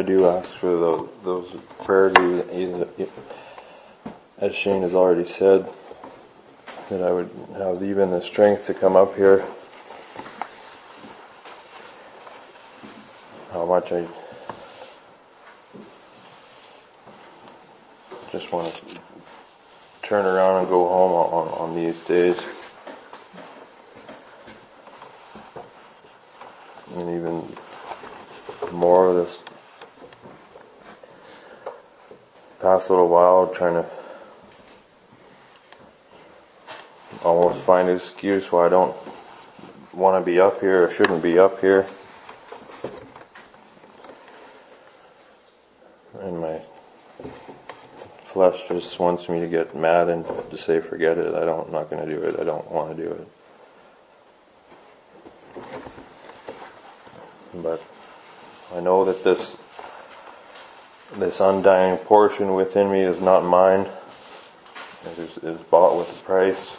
I do ask for those, those prayers, as Shane has already said, that I would have even the strength to come up here. How much I just want to turn around and go home on, on these days. And even more of this past little while trying to almost find an excuse why I don't want to be up here or shouldn't be up here. And my flesh just wants me to get mad and to say forget it. I don't, I'm not going to do it. I don't want to do it. But I know that this this undying portion within me is not mine. It is, bought with a price.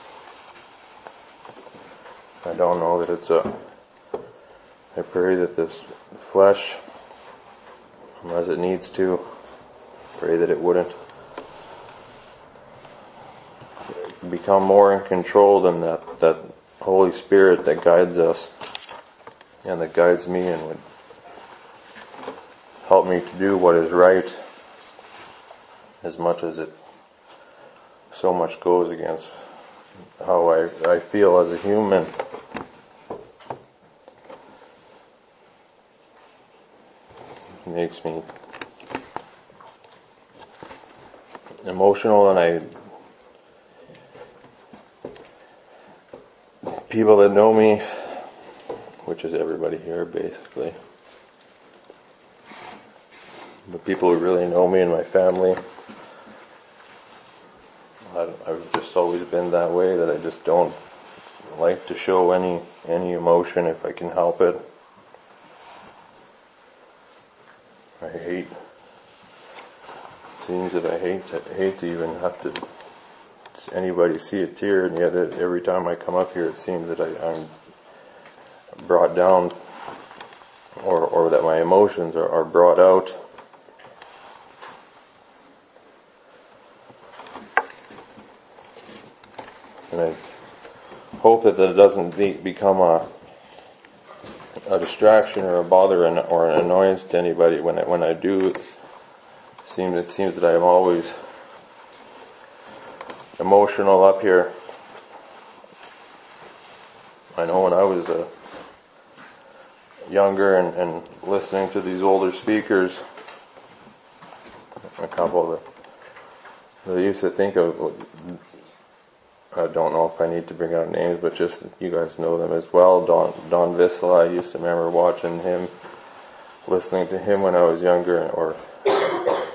I don't know that it's a. I pray that this flesh, as it needs to, pray that it wouldn't become more in control than that, that Holy Spirit that guides us and that guides me and would help me to do what is right as much as it so much goes against how I, I feel as a human. It makes me emotional and I people that know me, which is everybody here basically, the people who really know me and my family, I've just always been that way that I just don't like to show any any emotion if I can help it. I hate It seems that I hate to hate to even have to anybody see a tear, and yet it, every time I come up here, it seems that I, I'm brought down, or or that my emotions are, are brought out. And I hope that it doesn't be, become a a distraction or a bother and, or an annoyance to anybody when I, when I do. Seem it seems that I am always emotional up here. I know when I was uh, younger and, and listening to these older speakers, a couple of the, they used to think of, I don't know if I need to bring out names, but just you guys know them as well. Don, Don Vissla, I used to remember watching him, listening to him when I was younger, or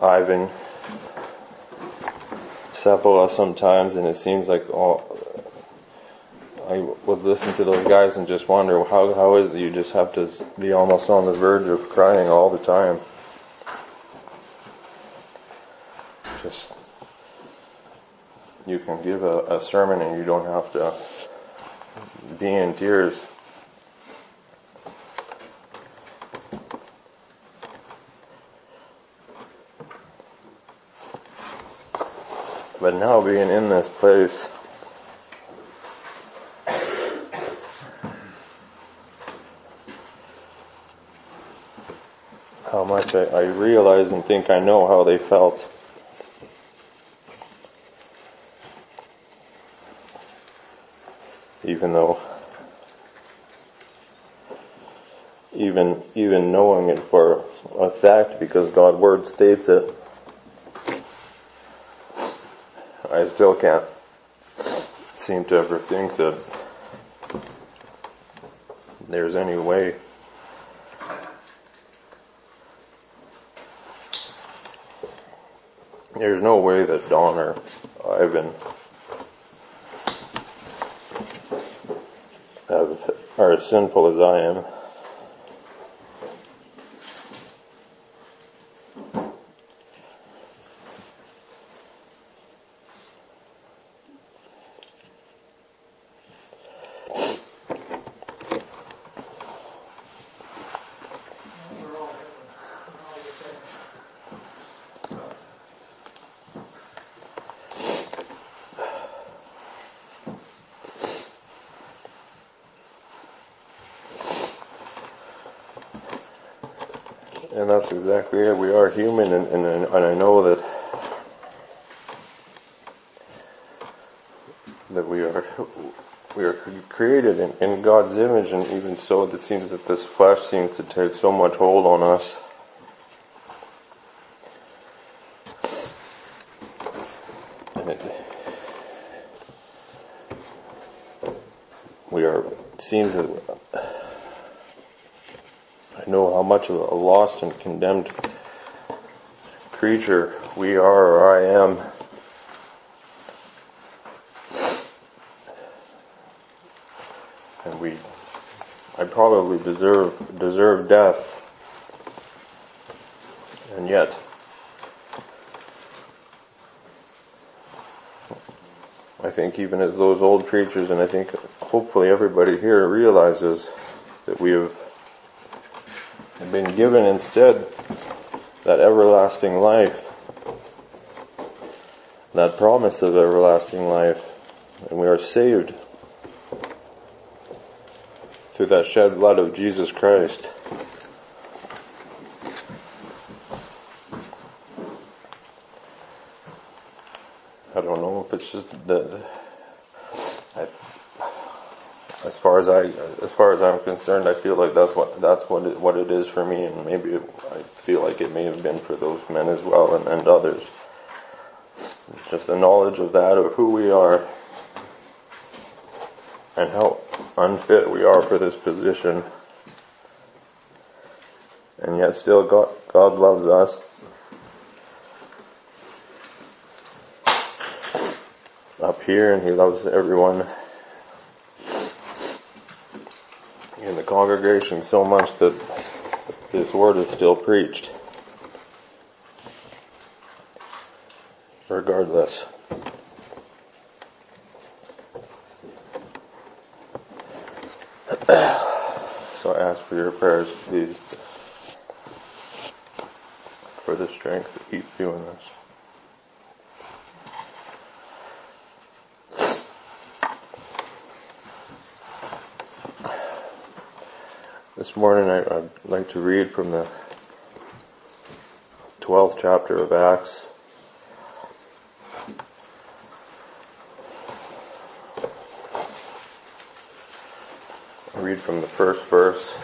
Ivan Sepola sometimes, and it seems like oh, I would listen to those guys and just wonder how how is it you just have to be almost on the verge of crying all the time. Just you can give a, a sermon and you don't have to be in tears. But now being in this place, how much I, I realize and think I know how they felt. Even though, even, even knowing it for a fact because God's word states it, I still can't seem to ever think that there's any way there's no way that Don or Ivan have, are as sinful as I am. And that's exactly it. We are human, and, and, and I know that that we are we are created in, in God's image, and even so, it seems that this flesh seems to take so much hold on us. We are seems that I of a lost and condemned creature we are or I am. And we, I probably deserve, deserve death. And yet, I think even as those old preachers, and I think hopefully everybody here realizes that we have been given instead that everlasting life, that promise of everlasting life, and we are saved through that shed blood of Jesus Christ. I don't know if it's just the, I, as far as I, as far as I'm concerned, I feel like that's what, that's what it, what it is for me and maybe it, I feel like it may have been for those men as well and, and others. Just the knowledge of that, of who we are and how unfit we are for this position. And yet still God, God loves us up here and he loves everyone in the congregation so much that this word is still preached. Regardless. so I ask for your prayers, please, for the strength to keep doing this. This morning I, would like to read from the 12th chapter of Acts. I read from the first verse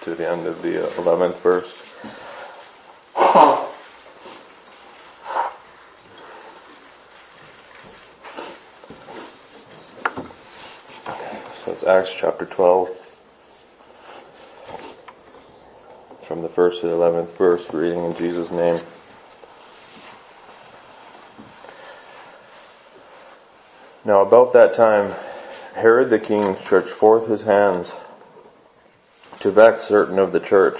to the end of the 11th verse. Acts chapter 12, from the first to the 11th verse, reading in Jesus' name. Now about that time, Herod the king stretched forth his hands to vex certain of the church,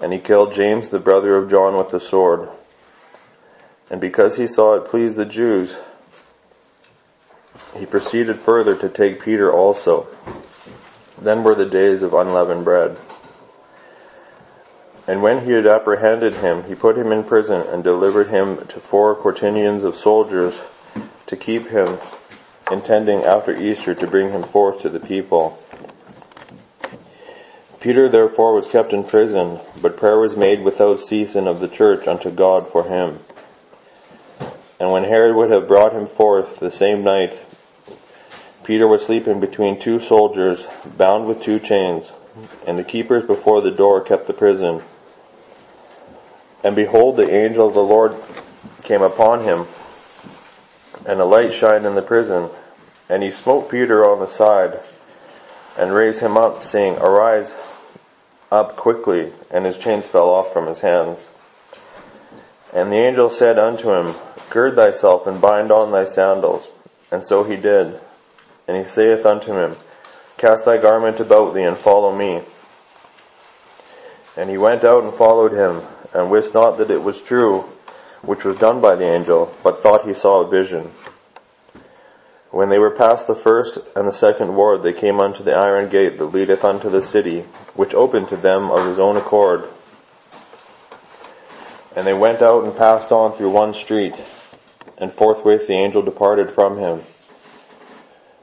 and he killed James the brother of John with the sword. And because he saw it pleased the Jews, he proceeded further to take Peter also. Then were the days of unleavened bread. And when he had apprehended him, he put him in prison and delivered him to four quaternions of soldiers to keep him, intending after Easter to bring him forth to the people. Peter therefore was kept in prison, but prayer was made without ceasing of the church unto God for him. And when Herod would have brought him forth the same night, Peter was sleeping between two soldiers, bound with two chains, and the keepers before the door kept the prison. And behold, the angel of the Lord came upon him, and a light shined in the prison. And he smote Peter on the side, and raised him up, saying, Arise up quickly. And his chains fell off from his hands. And the angel said unto him, Gird thyself and bind on thy sandals. And so he did. And he saith unto him, Cast thy garment about thee and follow me. And he went out and followed him, and wist not that it was true, which was done by the angel, but thought he saw a vision. When they were past the first and the second ward, they came unto the iron gate that leadeth unto the city, which opened to them of his own accord. And they went out and passed on through one street, and forthwith the angel departed from him.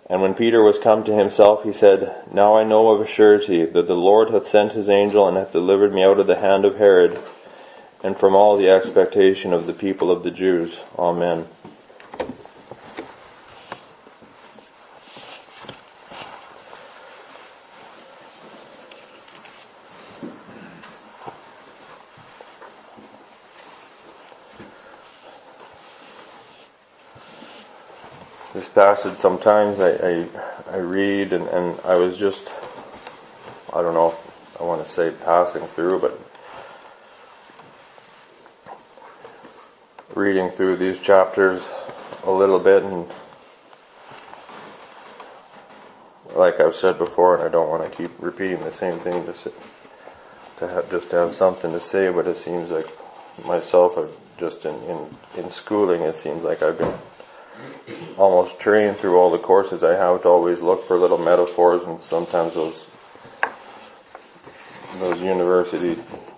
And when Peter was come to himself, he said, Now I know of a surety that the Lord hath sent his angel and hath delivered me out of the hand of Herod and from all the expectation of the people of the Jews. Amen. Passage sometimes. I, I, I read and, and I was just, I don't know, I want to say passing through, but reading through these chapters a little bit and like I've said before, and I don't want to keep repeating the same thing to say, to have, just to have something to say, but it seems like myself, I've just in, in, in schooling, it seems like I've been almost trained through all the courses. I have to always look for little metaphors and sometimes those those university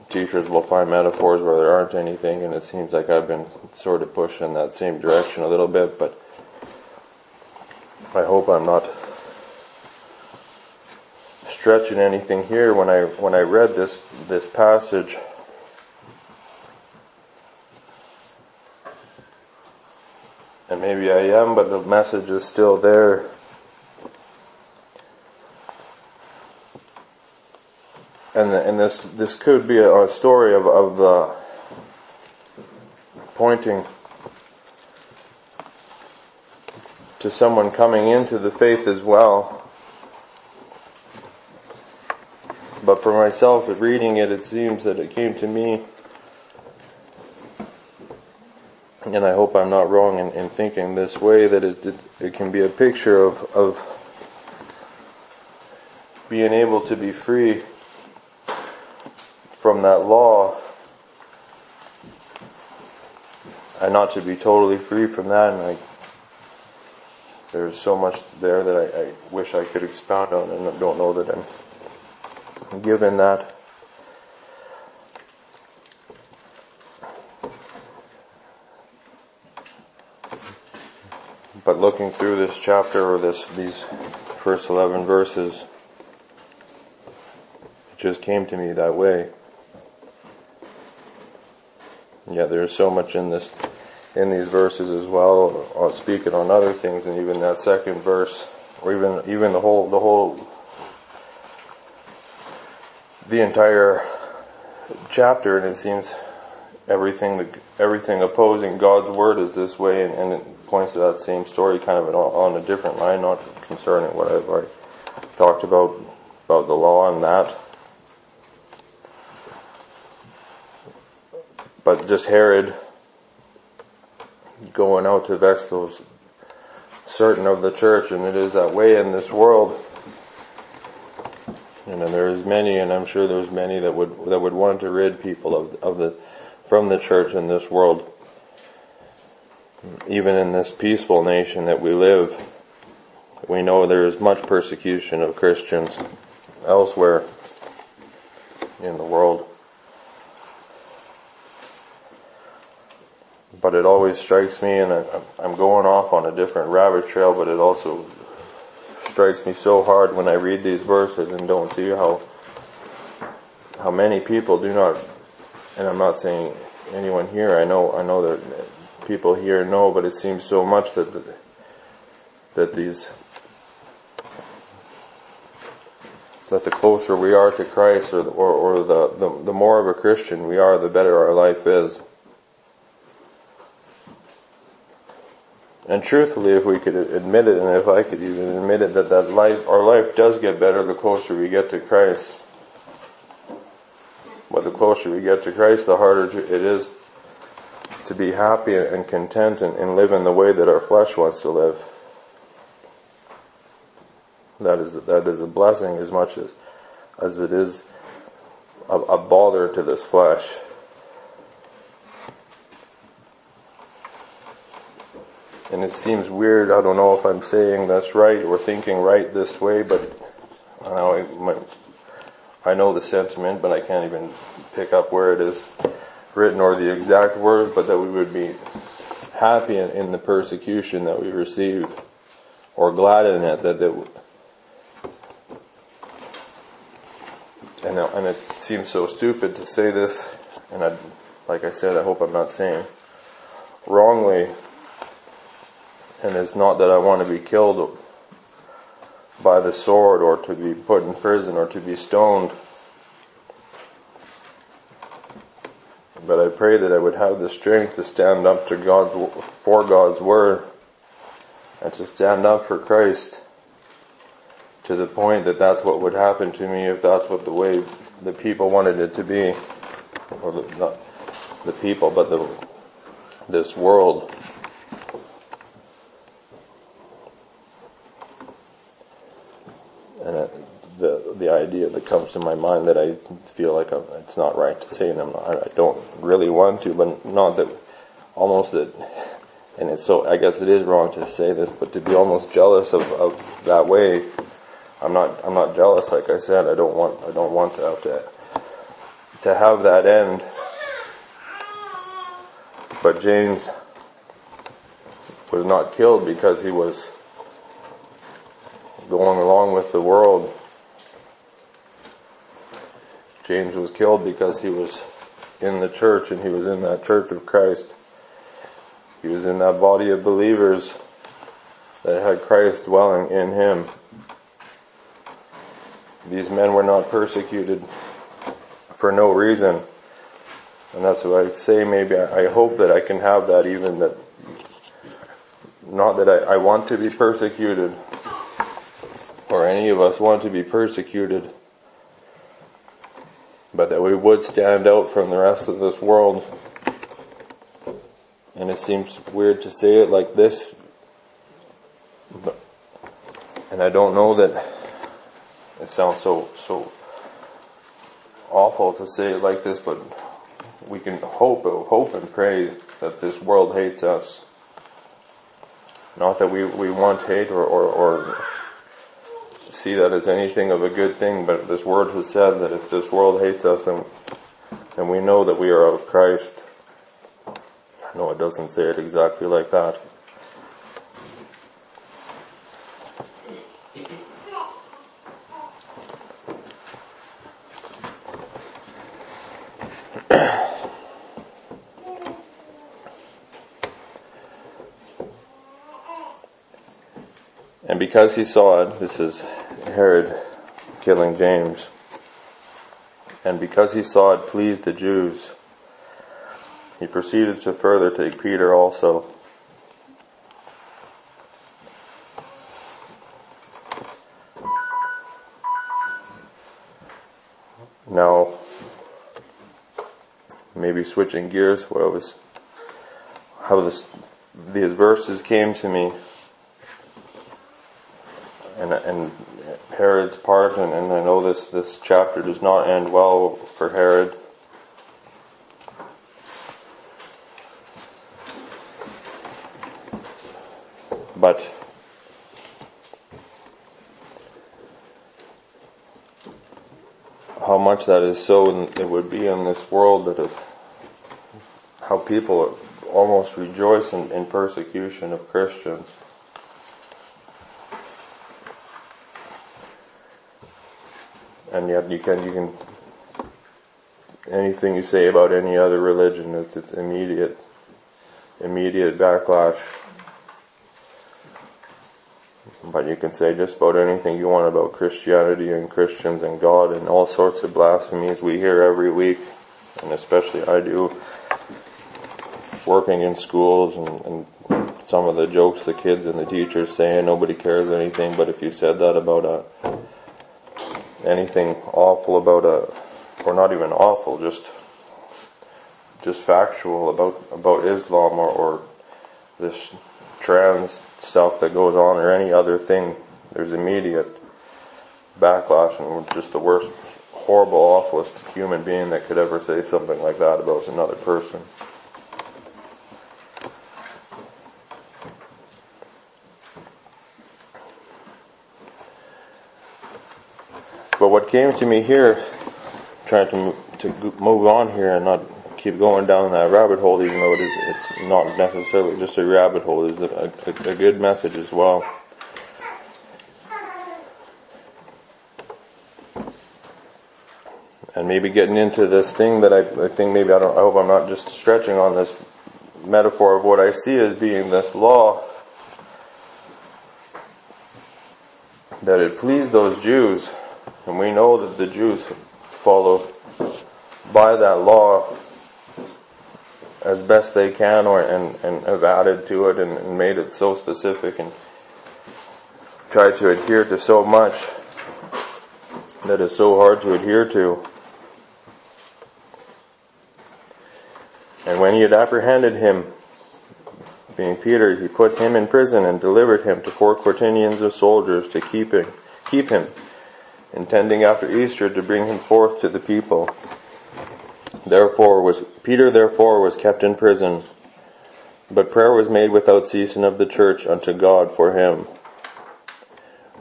teachers will find metaphors where there aren't anything and it seems like I've been sort of pushed in that same direction a little bit but I hope I'm not stretching anything here. When I when I read this this passage and maybe I am, but the message is still there. And, and this, this could be a, a story of, of the pointing to someone coming into the faith as well. But for myself, reading it, it seems that it came to me and I hope I'm not wrong in, in thinking this way, that it, it, it, can be a picture of, of being able to be free from that law and not to be totally free from that. And I, there's so much there that I, I wish I could expound on and I don't know that I'm given that. But looking through this chapter or this, these first 11 verses, it just came to me that way. Yeah, there's so much in this, in these verses as well, on speaking on other things, and even that second verse, or even, even the whole, the whole, the entire chapter, and it seems everything, the everything opposing God's word is this way, and, and it points to that same story kind of on a different line, not concerning what I've already talked about, about the law and that. But just Herod going out to vex those certain of the church, and it is that way in this world. And there is many, and I'm sure there's many that would that would want to rid people of of the from the church in this world even in this peaceful nation that we live, we know there is much persecution of Christians elsewhere in the world. But it always strikes me, and I'm going off on a different rabbit trail, but it also strikes me so hard when I read these verses and don't see how, how many people do not, and I'm not saying anyone here, I know, I know that people here know, but it seems so much that the, that these that the closer we are to Christ, or, or, or the, the, the more of a Christian we are, the better our life is. And truthfully, if we could admit it, and if I could even admit it, that that life, our life does get better the closer we get to Christ. But the closer we get to Christ, the harder it is to be happy and content and, and live in the way that our flesh wants to live. That is, that is a blessing as much as, as it is a, a bother to this flesh. And it seems weird, I don't know if I'm saying this right or thinking right this way, but I know, I know the sentiment, but I can't even pick up where it is written or the exact word, but that we would be happy in, in the persecution that we receive or glad in it that it, and, and it seems so stupid to say this, and I, like I said, I hope I'm not saying wrongly, and it's not that I want to be killed by the sword or to be put in prison or to be stoned. But I pray that I would have the strength to stand up to God's, for God's word and to stand up for Christ to the point that that's what would happen to me if that's what the way the people wanted it to be. Or the, not the people, but the, this world. And it, the the to my mind that I feel like I'm, it's not right to say, and not, I don't really want to, but not that almost that and it's so, I guess it is wrong to say this, but to be almost jealous of, of that way, I'm not, I'm not jealous, like I said, I don't want, I don't want to have to, to have that end. But James was not killed because he was going along with the world. James was killed because he was in the church and he was in that church of Christ. He was in that body of believers that had Christ dwelling in him. These men were not persecuted for no reason. And that's what I say maybe I, hope that I can have that even that not that I, I want to be persecuted or any of us want to be persecuted, but that we would stand out from the rest of this world and it seems weird to say it like this, but, and I don't know that it sounds so, so awful to say it like this, but we can hope, hope and pray that this world hates us. Not that we, we want hate or, or, or see that as anything of a good thing, but this word has said that if this world hates us, then, then we know that we are of Christ. No, it doesn't say it exactly like that. and because he saw it, this is Herod killing James, and because he saw it pleased the Jews, he proceeded to further take Peter also. Now, maybe switching gears, what I was, how this, these verses came to me, and, and Herod's part, and, and I know this, this chapter does not end well for Herod. But how much that is so it would be in this world that if how people almost rejoice in, in persecution of Christians. And yet you can, you can, anything you say about any other religion, it's, it's immediate, immediate backlash. But you can say just about anything you want about Christianity and Christians and God and all sorts of blasphemies we hear every week, and especially I do, working in schools and, and some of the jokes the kids and the teachers say, nobody cares anything, but if you said that about a, anything awful about a, or not even awful, just, just factual about, about Islam or, or this trans stuff that goes on or any other thing, there's immediate backlash and we're just the worst, horrible, awfulest human being that could ever say something like that about another person. what came to me here, trying to to move on here and not keep going down that rabbit hole, even though it is it's not necessarily just a rabbit hole. Is a, a, a good message as well. And maybe getting into this thing that I, I think maybe I don't, I hope I'm not just stretching on this metaphor of what I see as being this law that it pleased those Jews and we know that the Jews follow by that law as best they can or and, and have added to it and, and made it so specific and tried to adhere to so much that is so hard to adhere to. And when he had apprehended him, being Peter, he put him in prison and delivered him to four quaternions of soldiers to keep him, keep him, intending after Easter to bring him forth to the people. Therefore was, Peter therefore was kept in prison, but prayer was made without ceasing of the church unto God for him.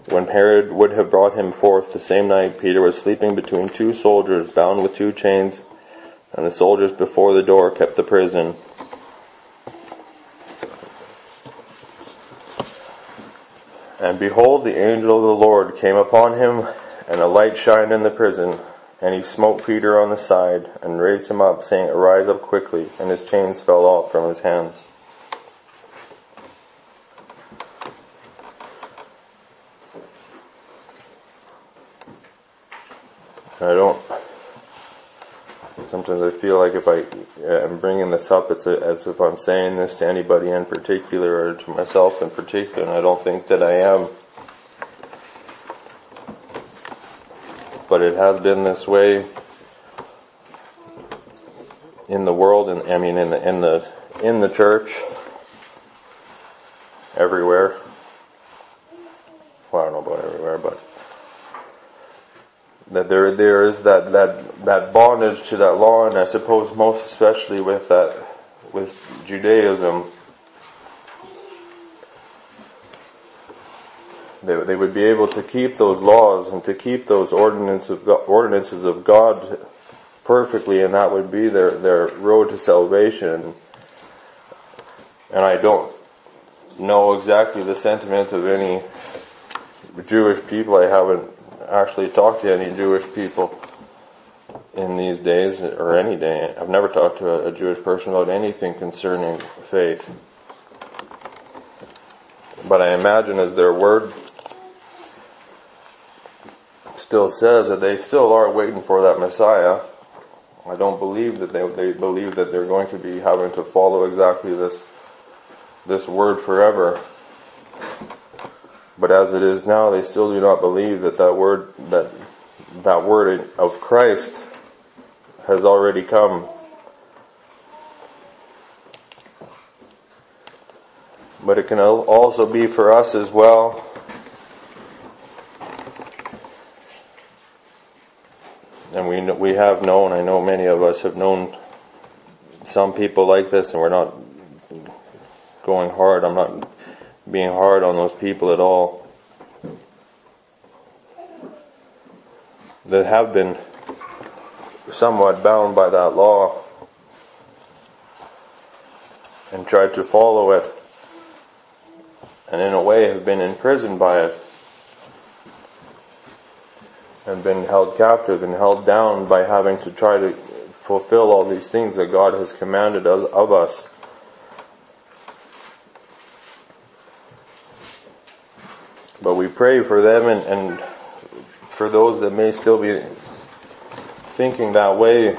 When Herod would have brought him forth the same night, Peter was sleeping between two soldiers, bound with two chains, and the soldiers before the door kept the prison. And behold, the angel of the Lord came upon him, and a light shined in the prison. And he smote Peter on the side, and raised him up, saying, Arise up quickly. And his chains fell off from his hands. I don't sometimes I feel like if I am bringing this up, it's a, as if I'm saying this to anybody in particular or to myself in particular, and I don't think that I am. But it has been this way in the world, and I mean in the in the in the church, everywhere. Well, I don't know about everywhere, but that there there is that that that bondage to that law, and I suppose most especially with that with Judaism, they they would be able to keep those laws and to keep those ordinances of God, ordinances of God perfectly, and that would be their their road to salvation. And I don't know exactly the sentiment of any Jewish people. I haven't actually talked to any Jewish people in these days or any day. I've never talked to a, a Jewish person about anything concerning faith. But I imagine as their word still says that they still are waiting for that Messiah. I don't believe that they, they believe that they're going to be having to follow exactly this, this word forever. But as it is now, they still do not believe that that word, that, that word of Christ has already come. But it can also be for us as well. And we, we have known, I know many of us have known some people like this and we're not going hard. I'm not being hard on those people at all that have been somewhat bound by that law and tried to follow it and in a way have been imprisoned by it and been held captive and held down by having to try to fulfill all these things that God has commanded of us. But we pray for them and, and for those that may still be thinking that way,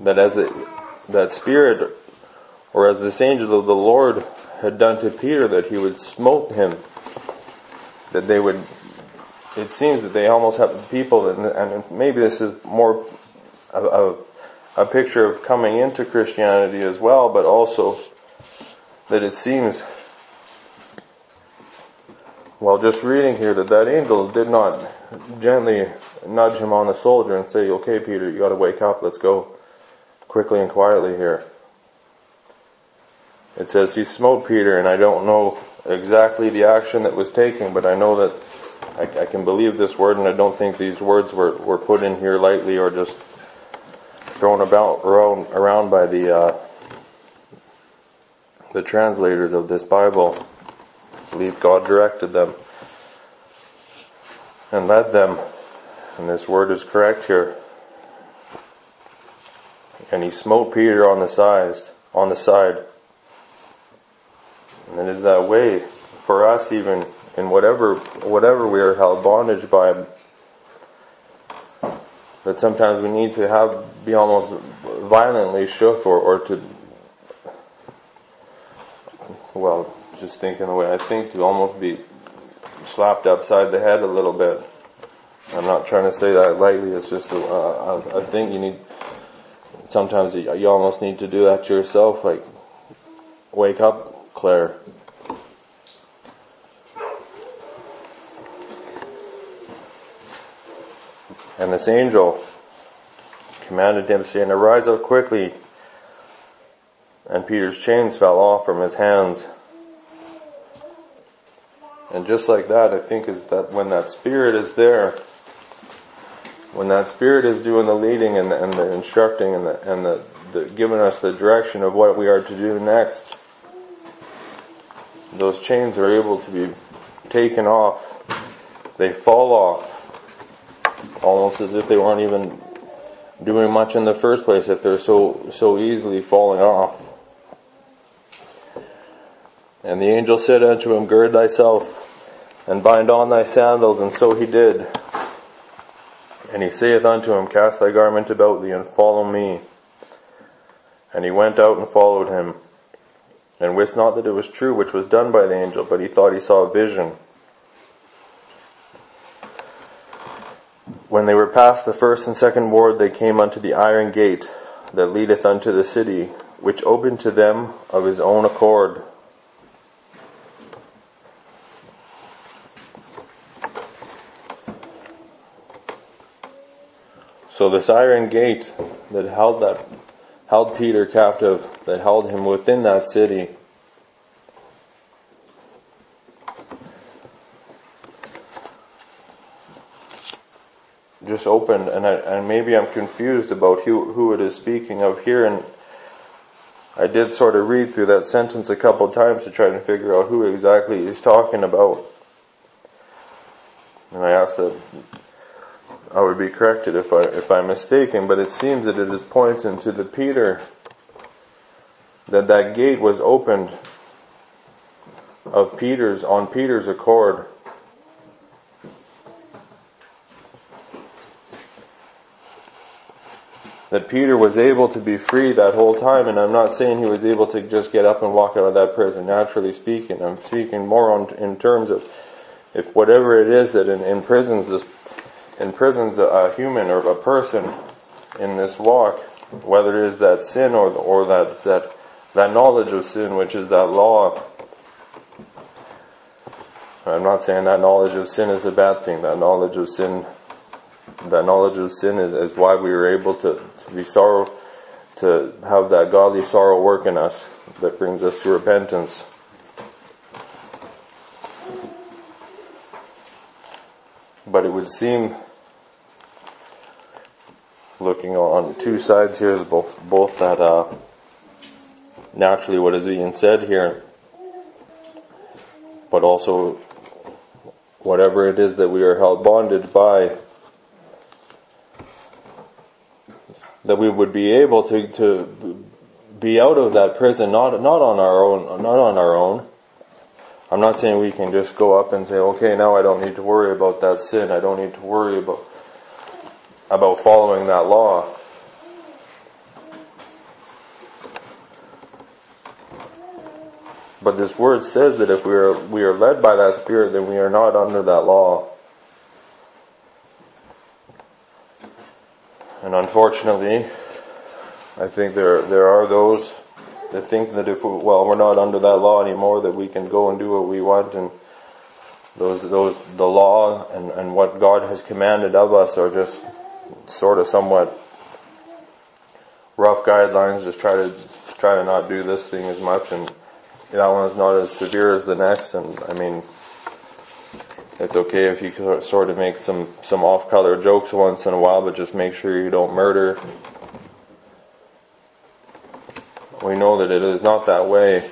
that as the, that spirit, or as this angel of the Lord had done to Peter, that he would smote him, that they would, it seems that they almost have people, and, and maybe this is more a, a, a picture of coming into Christianity as well, but also that it seems well, just reading here that that angel did not gently nudge him on the shoulder and say, okay, Peter, you gotta wake up, let's go quickly and quietly here. It says he smote Peter and I don't know exactly the action that was taken, but I know that I, I can believe this word and I don't think these words were, were put in here lightly or just thrown about around, around by the, uh, the translators of this Bible I believe God directed them and led them. And this word is correct here. and he smote Peter on the sides, on the side. And it is that way for us even in whatever, whatever we are held bondage by, that sometimes we need to have, be almost violently shook or, or to, well, just thinking the way I think, to almost be slapped upside the head a little bit. I'm not trying to say that lightly, it's just, uh, I, I think you need, sometimes you, you almost need to do that to yourself, like, wake up, Claire. This angel commanded him, saying, Arise up quickly. And Peter's chains fell off from his hands. And just like that, I think is that when that spirit is there, when that spirit is doing the leading and the, and the instructing and the, and the, the giving us the direction of what we are to do next, those chains are able to be taken off. They fall off almost as if they weren't even doing much in the first place if they're so, so easily falling off. And the angel said unto him, Gird thyself and bind on thy sandals, and so he did. And he saith unto him, Cast thy garment about thee and follow me. And he went out and followed him, and wist not that it was true which was done by the angel, but he thought he saw a vision. When they were past the first and second ward, they came unto the iron gate that leadeth unto the city, which opened to them of his own accord. So this iron gate that held that, held Peter captive, that held him within that city, just opened, and I, and maybe I'm confused about who who it is speaking of here, and I did sort of read through that sentence a couple times to try to figure out who exactly he's talking about, and I asked that I would be corrected if I if I'm mistaken, but it seems that it is pointing to the Peter that that gate was opened of Peter's on Peter's accord that Peter was able to be free that whole time, and I'm not saying he was able to just get up and walk out of that prison, naturally speaking. I'm speaking more on, in terms of if whatever it is that in, in prisons, this, in prisons, a, a human or a person in this walk, whether it is that sin or, or that, that, that knowledge of sin, which is that law, I'm not saying that knowledge of sin is a bad thing. That knowledge of sin that knowledge of sin is, is why we were able to, to be sorrow, to have that godly sorrow work in us that brings us to repentance. But it would seem, looking on two sides here, both, both that, uh, naturally what is being said here, but also whatever it is that we are held bondage by, that we would be able to, to be out of that prison, not, not on our own, not on our own. I'm not saying we can just go up and say, okay, now I don't need to worry about that sin. I don't need to worry about, about following that law. But this word says that if we are, we are led by that spirit, then we are not under that law. And unfortunately, I think there there are those that think that if we, well we're not under that law anymore that we can go and do what we want and those those the law and, and what God has commanded of us are just sort of somewhat rough guidelines. Just try to try to not do this thing as much and that one is not as severe as the next. And I mean, it's okay if you sort of make some, some off-color jokes once in a while, but just make sure you don't murder. We know that it is not that way.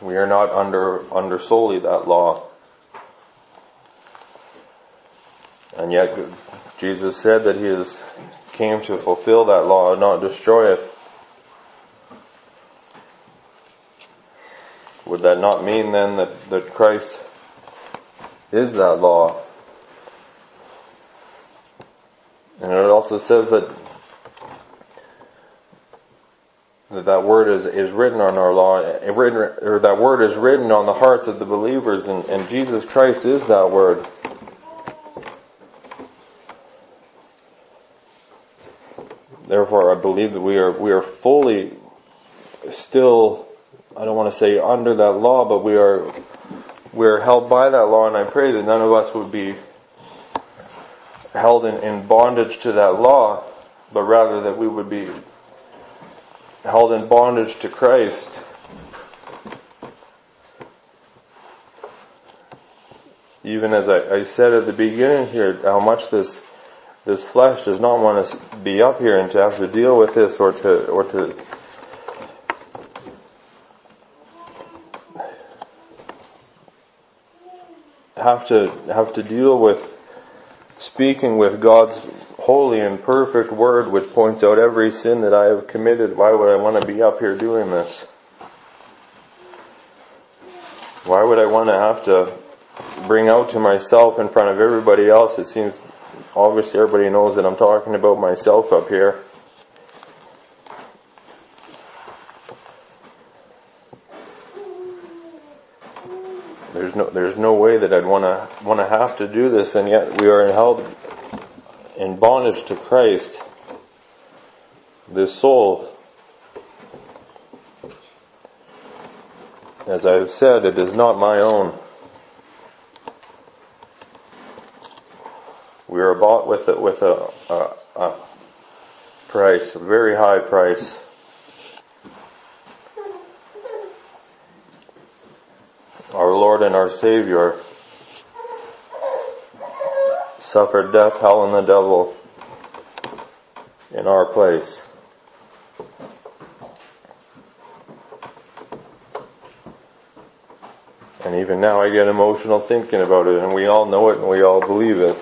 We are not under, under solely that law. And yet, Jesus said that he came to fulfill that law and not destroy it. Would that not mean then that, that Christ is that law? And it also says that that, that word is, is written on our law, eh, written, or that word is written on the hearts of the believers, and, and Jesus Christ is that word. Therefore, I believe that we are we are fully still. I don't want to say under that law, but we are we are held by that law, and I pray that none of us would be held in, in bondage to that law, but rather that we would be held in bondage to Christ. Even as I, I said at the beginning here, how much this this flesh does not want to be up here and to have to deal with this or to or to have to have to deal with speaking with God's holy and perfect word which points out every sin that I have committed. Why would I want to be up here doing this? Why would I want to have to bring out to myself in front of everybody else? It seems obviously everybody knows that I'm talking about myself up here. There's no, there's no way that I'd want to, want to have to do this and yet we are held in bondage to Christ. This soul, as I've said, it is not my own. We are bought with a, with a, a, a price, a very high price. Our Lord and our Savior suffered death, hell, and the devil in our place. And even now I get emotional thinking about it and we all know it and we all believe it.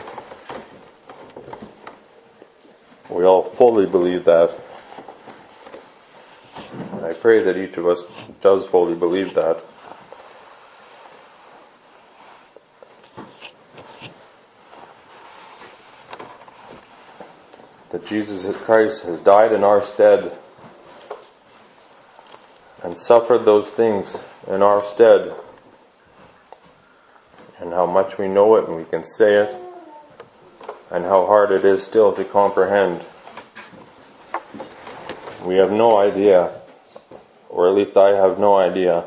We all fully believe that. And I pray that each of us does fully believe that. That Jesus Christ has died in our stead and suffered those things in our stead and how much we know it and we can say it and how hard it is still to comprehend. We have no idea, or at least I have no idea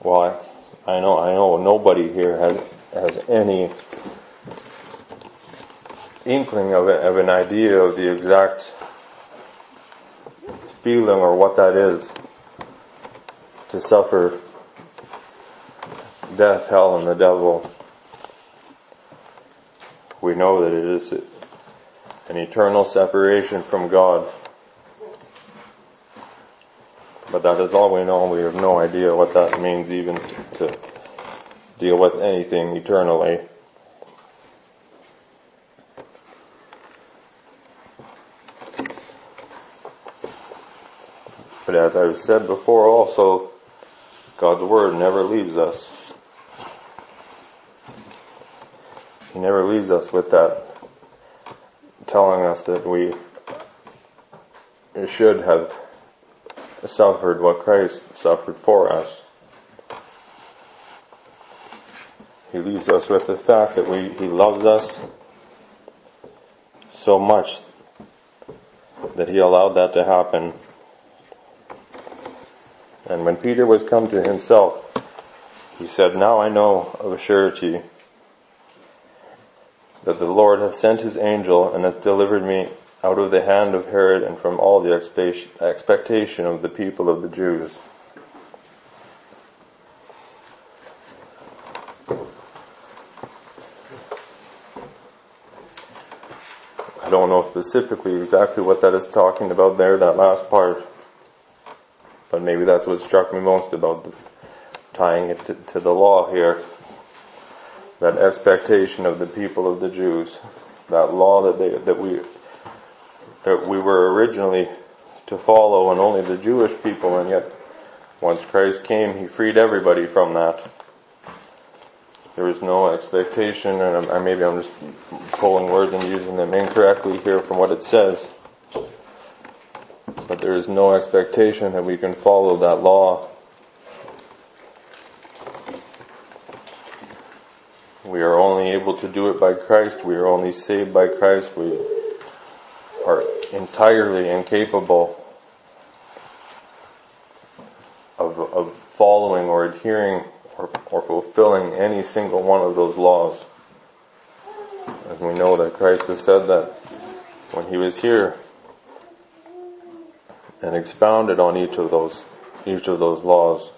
why. I know, I know nobody here has, has any inkling of, of an idea of the exact feeling or what that is to suffer death, hell, and the devil we know that it is an eternal separation from God. But that is all we know. We have no idea what that means even to, deal with anything eternally. As I've said before also, God's Word never leaves us. He never leaves us with that telling us that we should have suffered what Christ suffered for us. He leaves us with the fact that we, He loves us so much that He allowed that to happen. When Peter was come to himself, he said, Now I know of a surety that the Lord hath sent his angel and hath delivered me out of the hand of Herod and from all the expectation of the people of the Jews. I don't know specifically exactly what that is talking about there, that last part. But maybe that's what struck me most about the, tying it to, to the law here that expectation of the people of the Jews. that law that they, that we, that we were originally to follow and only the Jewish people and yet once Christ came, He freed everybody from that. There was no expectation and maybe I'm just pulling words and using them incorrectly here from what it says. But there is no expectation that we can follow that law. We are only able to do it by Christ. We are only saved by Christ. We are entirely incapable of, of following or adhering or, or fulfilling any single one of those laws. And we know that Christ has said that when he was here and expounded on each of those, each of those laws.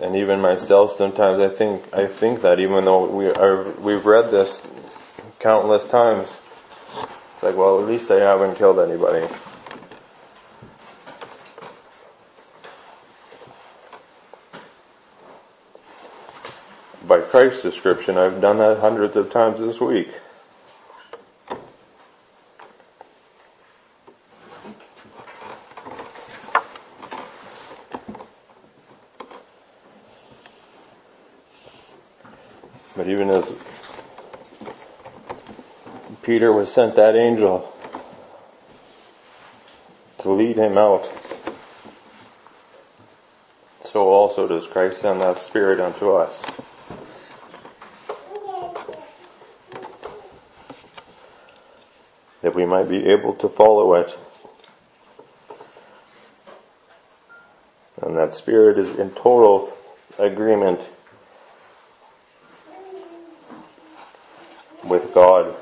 And even myself, sometimes I think, I think that even though we are, we've read this countless times, it's like, well, at least I haven't killed anybody. By Christ's description, I've done that hundreds of times this week. But even as Peter was sent that angel to lead him out, so also does Christ send that Spirit unto us. That we might be able to follow it. And that Spirit is in total agreement with God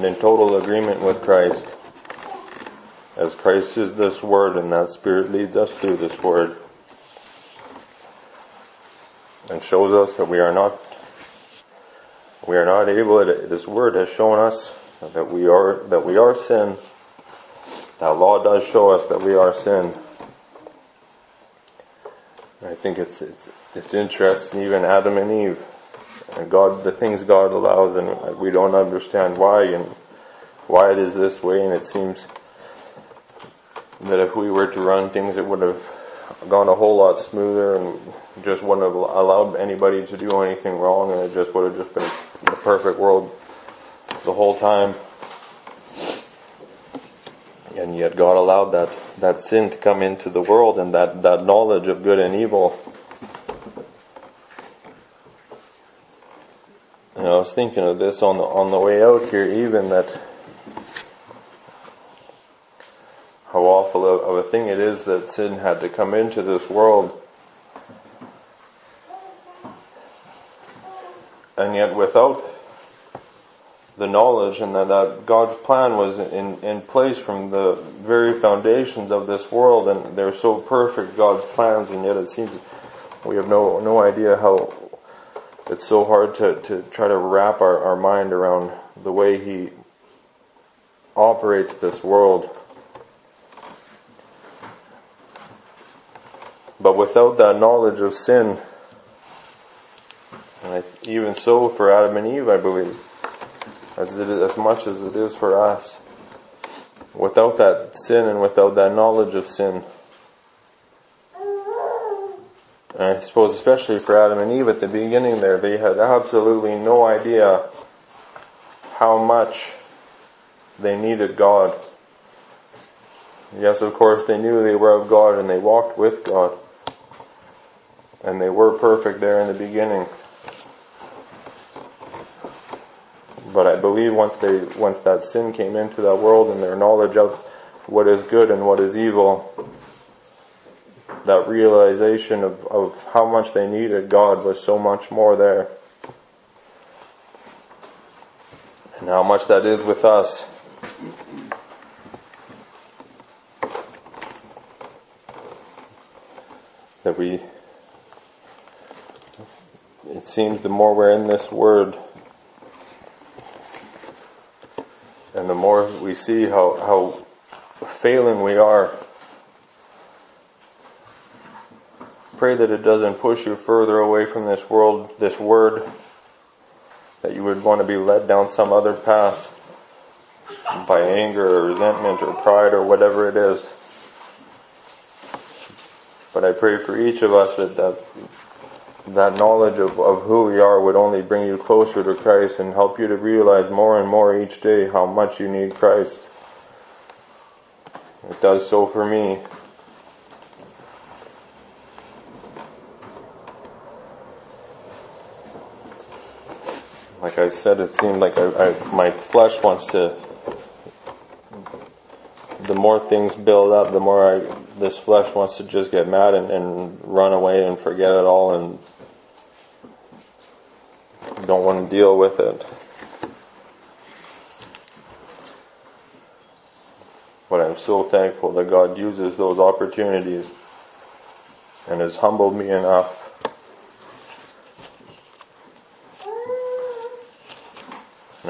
and in total agreement with Christ. As Christ is this word and that Spirit leads us through this word and shows us that we are not we are not able this word has shown us that we are that we are sin. That law does show us that we are sin. I think it's it's it's interesting even Adam and Eve and God, the things God allows and we don't understand why and why it is this way and it seems that if we were to run things it would have gone a whole lot smoother and just wouldn't have allowed anybody to do anything wrong and it just would have just been the perfect world the whole time. And yet God allowed that, that sin to come into the world and that, that knowledge of good and evil And I was thinking of this on the, on the way out here even that how awful of a thing it is that sin had to come into this world. And yet without the knowledge and that, that God's plan was in, in place from the very foundations of this world and they're so perfect, God's plans, and yet it seems we have no, no idea how it's so hard to, to try to wrap our, our mind around the way he operates this world. But without that knowledge of sin, and even so for Adam and Eve, I believe, as it as much as it is for us, without that sin and without that knowledge of sin, and I suppose especially for Adam and Eve at the beginning there, they had absolutely no idea how much they needed God. Yes, of course, they knew they were of God and they walked with God. And they were perfect there in the beginning. But I believe once they, once that sin came into that world and their knowledge of what is good and what is evil, that realization of, of how much they needed God was so much more there. And how much that is with us. That we, it seems the more we're in this word, and the more we see how, how failing we are pray that it doesn't push you further away from this world, this word, that you would want to be led down some other path by anger or resentment or pride or whatever it is. But I pray for each of us that that, that knowledge of, of who we are would only bring you closer to Christ and help you to realize more and more each day how much you need Christ. It does so for me. Like I said, it seemed like I, I, my flesh wants to, the more things build up, the more I, this flesh wants to just get mad and, and run away and forget it all and don't want to deal with it. But I'm so thankful that God uses those opportunities and has humbled me enough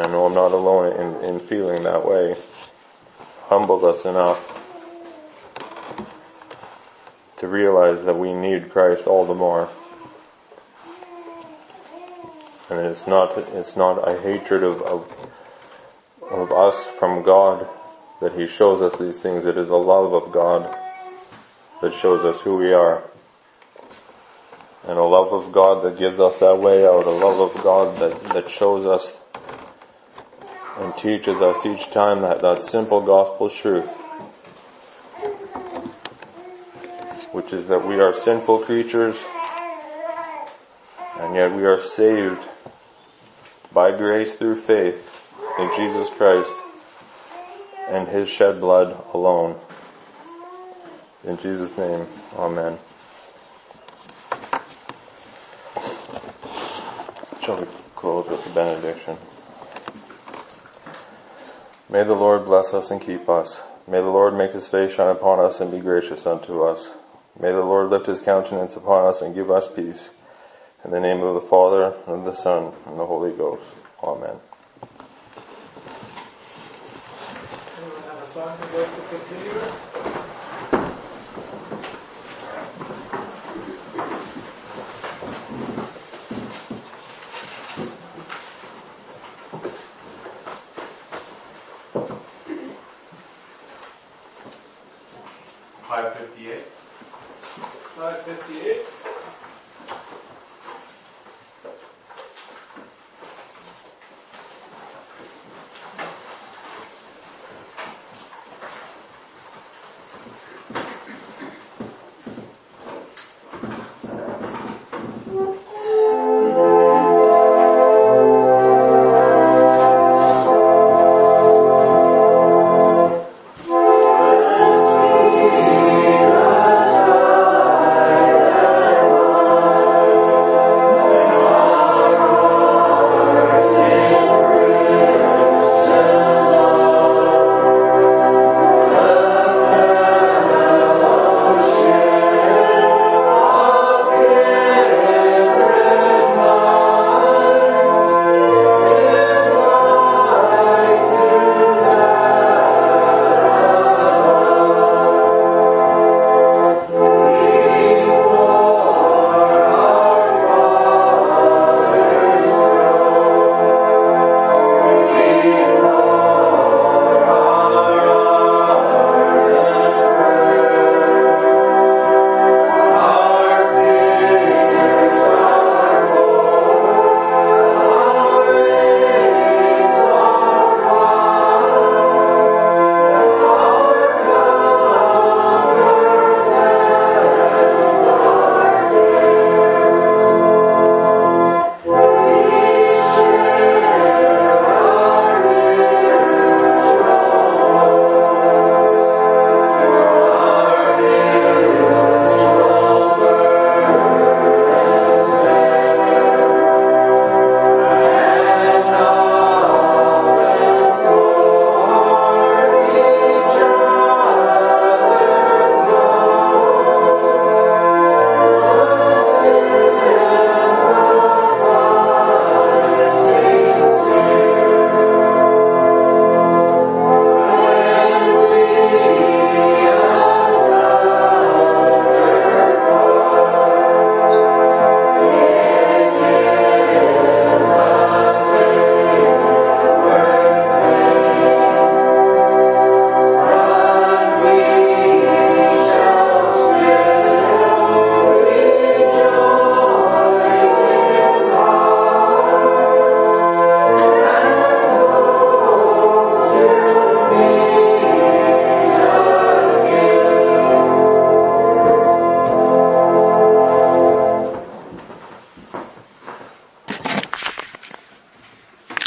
and I know I'm not alone in, in feeling that way, humbled us enough to realize that we need Christ all the more. And it's not, it's not a hatred of, of, of us from God that He shows us these things. It is a love of God that shows us who we are. And a love of God that gives us that way out, a love of God that, that shows us and teaches us each time that, that simple gospel truth, which is that we are sinful creatures and yet we are saved by grace through faith in Jesus Christ and His shed blood alone. In Jesus' name, Amen. Shall we close with the benediction? May the Lord bless us and keep us. May the Lord make his face shine upon us and be gracious unto us. May the Lord lift his countenance upon us and give us peace. In the name of the Father, and of the Son, and the Holy Ghost. Amen. Have a song to continue? 58. Slide 58.